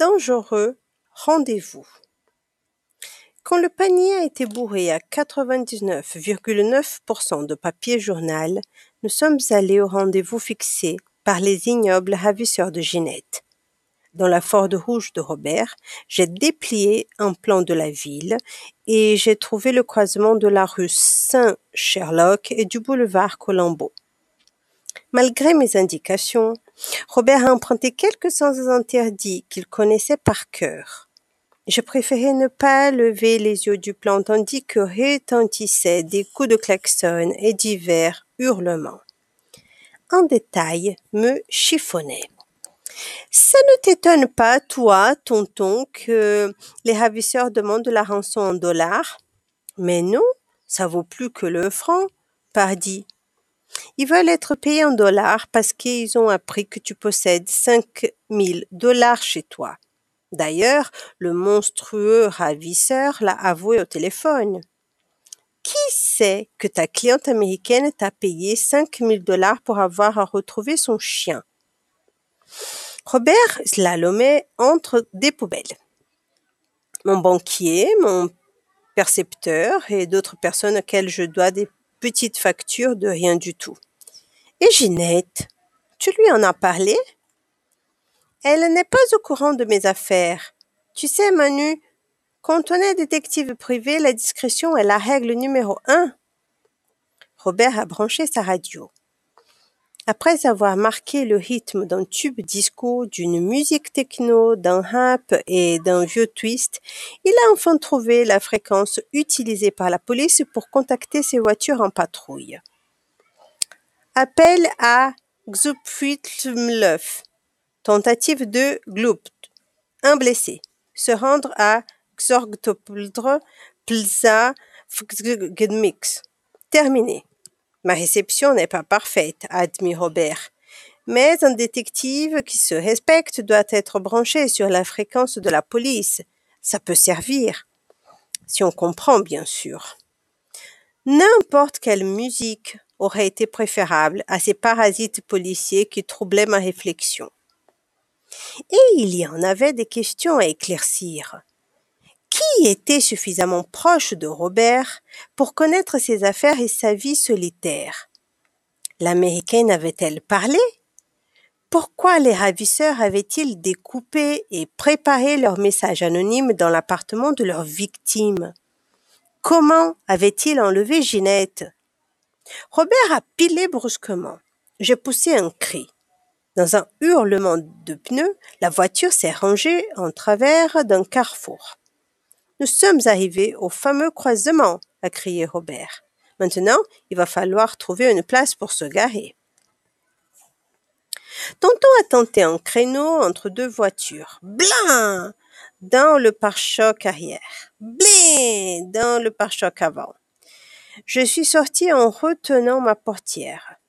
dangereux rendez-vous. Quand le panier a été bourré à 99,9% de papier journal, nous sommes allés au rendez-vous fixé par les ignobles ravisseurs de Ginette. Dans la Ford rouge de Robert, j'ai déplié un plan de la ville et j'ai trouvé le croisement de la rue Saint-Sherlock et du boulevard Colombo. Malgré mes indications, Robert a emprunté quelques sens interdits qu'il connaissait par cœur. Je préférais ne pas lever les yeux du plan tandis que retentissaient des coups de klaxon et divers hurlements. Un détail me chiffonnait. Ça ne t'étonne pas, toi, tonton, que les ravisseurs demandent la rançon en dollars? Mais non, ça vaut plus que le franc, pardi. Ils veulent être payés en dollars parce qu'ils ont appris que tu possèdes 5000 dollars chez toi. D'ailleurs, le monstrueux ravisseur l'a avoué au téléphone. Qui sait que ta cliente américaine t'a payé 5000 dollars pour avoir à retrouver son chien? Robert slalomait entre des poubelles. Mon banquier, mon percepteur et d'autres personnes auxquelles je dois des petites factures de rien du tout. Et Ginette, tu lui en as parlé? Elle n'est pas au courant de mes affaires. Tu sais, Manu, quand on est détective privé, la discrétion est la règle numéro un. Robert a branché sa radio. Après avoir marqué le rythme d'un tube disco, d'une musique techno, d'un rap et d'un vieux twist, il a enfin trouvé la fréquence utilisée par la police pour contacter ses voitures en patrouille. Appel à Xuphuitlmleuf. Tentative de Glupt. Un blessé. Se rendre à Xorgtopldre Plza. Terminé. Ma réception n'est pas parfaite, admis Robert. Mais un détective qui se respecte doit être branché sur la fréquence de la police. Ça peut servir. Si on comprend, bien sûr. N'importe quelle musique aurait été préférable à ces parasites policiers qui troublaient ma réflexion. Et il y en avait des questions à éclaircir. Était suffisamment proche de Robert pour connaître ses affaires et sa vie solitaire? L'Américaine avait-elle parlé? Pourquoi les ravisseurs avaient-ils découpé et préparé leur message anonyme dans l'appartement de leur victime Comment avaient-ils enlevé Ginette? Robert a pilé brusquement. J'ai poussé un cri. Dans un hurlement de pneus, la voiture s'est rangée en travers d'un carrefour. Nous sommes arrivés au fameux croisement, a crié Robert. Maintenant, il va falloir trouver une place pour se garer. Tonton a tenté un créneau entre deux voitures. Blin Dans le pare-choc arrière. Blin Dans le pare-choc avant. Je suis sorti en retenant ma portière.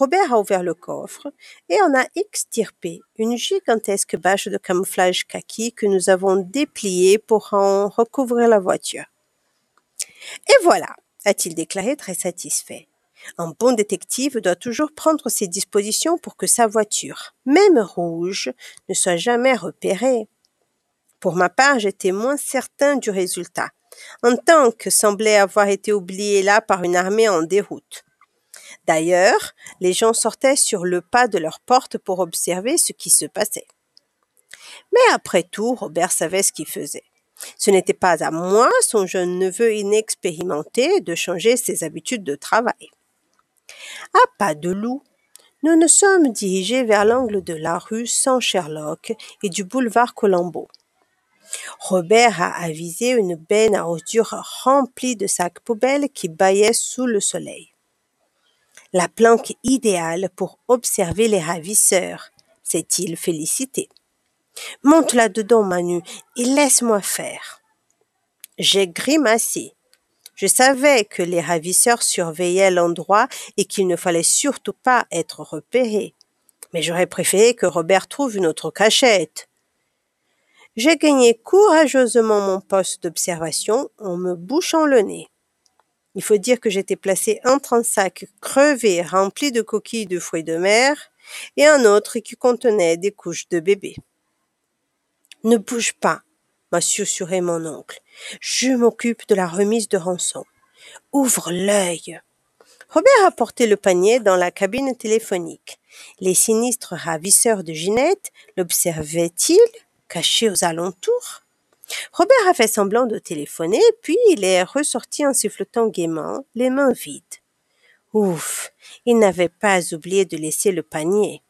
Robert a ouvert le coffre et en a extirpé une gigantesque bâche de camouflage kaki que nous avons dépliée pour en recouvrir la voiture. Et voilà, a-t-il déclaré très satisfait. Un bon détective doit toujours prendre ses dispositions pour que sa voiture, même rouge, ne soit jamais repérée. Pour ma part, j'étais moins certain du résultat. Un tank semblait avoir été oublié là par une armée en déroute. D'ailleurs, les gens sortaient sur le pas de leur porte pour observer ce qui se passait. Mais après tout, Robert savait ce qu'il faisait. Ce n'était pas à moi, son jeune neveu inexpérimenté, de changer ses habitudes de travail. À pas de loup, nous nous sommes dirigés vers l'angle de la rue Saint-Sherlock et du boulevard Colombo. Robert a avisé une benne à ordures remplie de sacs poubelles qui bâillaient sous le soleil la planque idéale pour observer les ravisseurs, s'est-il félicité. Monte là-dedans, Manu, et laisse-moi faire. J'ai grimacé. Je savais que les ravisseurs surveillaient l'endroit et qu'il ne fallait surtout pas être repéré. Mais j'aurais préféré que Robert trouve une autre cachette. J'ai gagné courageusement mon poste d'observation en me bouchant le nez. Il faut dire que j'étais placé entre un sac crevé rempli de coquilles de fruits de mer et un autre qui contenait des couches de bébé. Ne bouge pas, m'a susurré mon oncle. Je m'occupe de la remise de rançon. Ouvre l'œil. Robert a porté le panier dans la cabine téléphonique. Les sinistres ravisseurs de Ginette l'observaient-ils, caché aux alentours? Robert a fait semblant de téléphoner, puis il est ressorti en sifflotant gaiement, les mains vides. Ouf, il n'avait pas oublié de laisser le panier.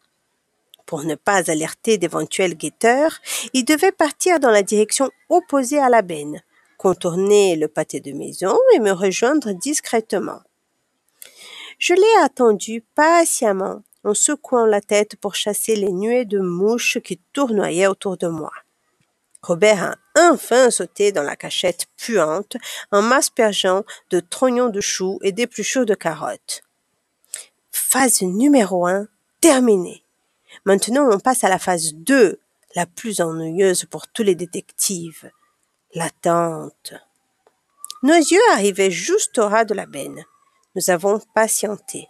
Pour ne pas alerter d'éventuels guetteurs, il devait partir dans la direction opposée à la benne, contourner le pâté de maison et me rejoindre discrètement. Je l'ai attendu patiemment en secouant la tête pour chasser les nuées de mouches qui tournoyaient autour de moi. Robert enfin sauté dans la cachette puante en m'aspergeant de trognons de choux et d'épluchures de carottes. Phase numéro 1 terminée. Maintenant, on passe à la phase 2, la plus ennuyeuse pour tous les détectives. L'attente. Nos yeux arrivaient juste au ras de la benne. Nous avons patienté.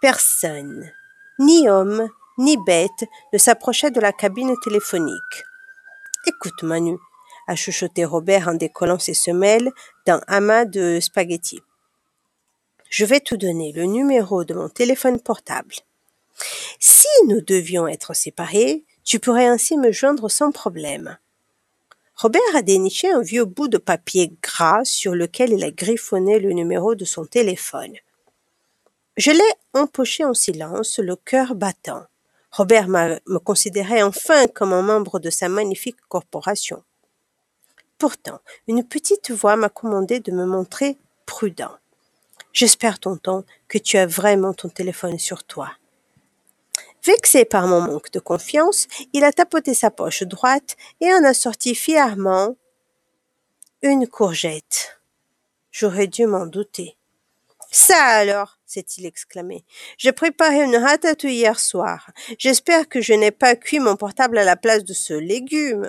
Personne, ni homme, ni bête, ne s'approchait de la cabine téléphonique. Écoute, Manu, a chuchoté Robert en décollant ses semelles d'un amas de spaghettis. Je vais te donner le numéro de mon téléphone portable. Si nous devions être séparés, tu pourrais ainsi me joindre sans problème. Robert a déniché un vieux bout de papier gras sur lequel il a griffonné le numéro de son téléphone. Je l'ai empoché en silence, le cœur battant. Robert me considérait enfin comme un membre de sa magnifique corporation. Pourtant, une petite voix m'a commandé de me montrer prudent. J'espère, tonton, que tu as vraiment ton téléphone sur toi. Vexé par mon manque de confiance, il a tapoté sa poche droite et en a sorti fièrement une courgette. J'aurais dû m'en douter. Ça alors, s'est-il exclamé. J'ai préparé une ratatouille hier soir. J'espère que je n'ai pas cuit mon portable à la place de ce légume.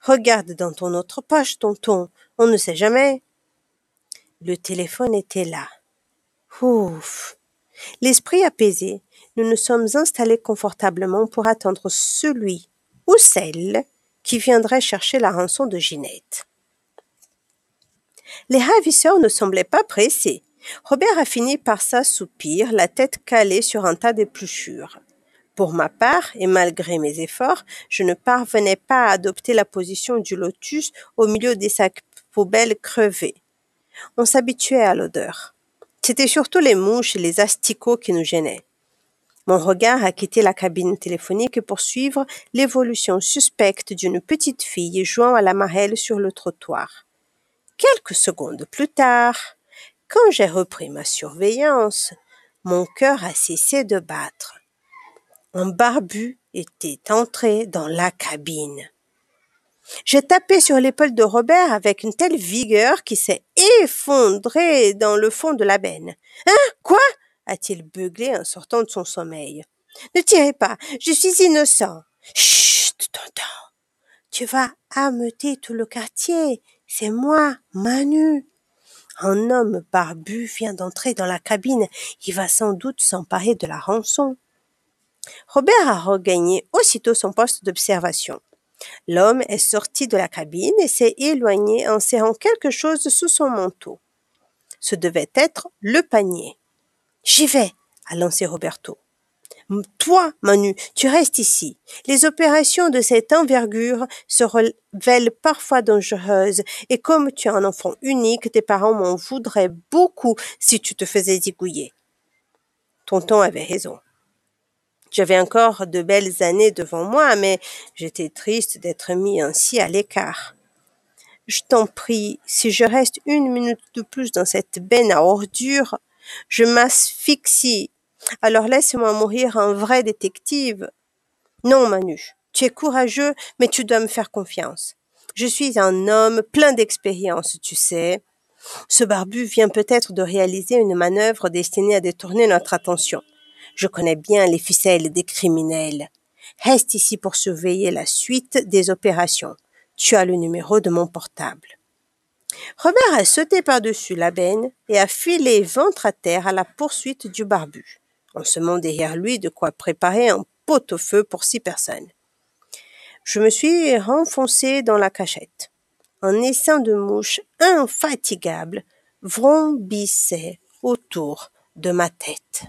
Regarde dans ton autre poche, tonton. On ne sait jamais. Le téléphone était là. Ouf. L'esprit apaisé, nous nous sommes installés confortablement pour attendre celui ou celle qui viendrait chercher la rançon de Ginette. Les ravisseurs ne semblaient pas pressés. Robert a fini par s'assoupir, la tête calée sur un tas d'épluchures. Pour ma part, et malgré mes efforts, je ne parvenais pas à adopter la position du lotus au milieu des sacs poubelles crevés. On s'habituait à l'odeur. C'était surtout les mouches et les asticots qui nous gênaient. Mon regard a quitté la cabine téléphonique pour suivre l'évolution suspecte d'une petite fille jouant à la marelle sur le trottoir. Quelques secondes plus tard, quand j'ai repris ma surveillance, mon cœur a cessé de battre. Un barbu était entré dans la cabine. J'ai tapé sur l'épaule de Robert avec une telle vigueur qu'il s'est effondré dans le fond de la benne. Hein? Quoi? a-t-il beuglé en sortant de son sommeil. Ne tirez pas, je suis innocent. Chut, tonton. Tu vas ameuter tout le quartier. C'est moi, Manu. Un homme barbu vient d'entrer dans la cabine. Il va sans doute s'emparer de la rançon. Robert a regagné aussitôt son poste d'observation. L'homme est sorti de la cabine et s'est éloigné en serrant quelque chose sous son manteau. Ce devait être le panier. J'y vais, a lancé Roberto. Toi, Manu, tu restes ici. Les opérations de cette envergure se révèlent parfois dangereuses, et comme tu es un enfant unique, tes parents m'en voudraient beaucoup si tu te faisais zigouiller. Tonton avait raison. J'avais encore de belles années devant moi, mais j'étais triste d'être mis ainsi à l'écart. Je t'en prie, si je reste une minute de plus dans cette benne à ordures, je m'asphyxie alors laisse-moi mourir un vrai détective. Non, Manu, tu es courageux, mais tu dois me faire confiance. Je suis un homme plein d'expérience, tu sais. Ce barbu vient peut-être de réaliser une manœuvre destinée à détourner notre attention. Je connais bien les ficelles des criminels. Reste ici pour surveiller la suite des opérations. Tu as le numéro de mon portable. Robert a sauté par-dessus la benne et a filé ventre à terre à la poursuite du barbu en semant derrière lui de quoi préparer un pot-au-feu pour six personnes. Je me suis renfoncé dans la cachette. Un essaim de mouches infatigable vrombissait autour de ma tête.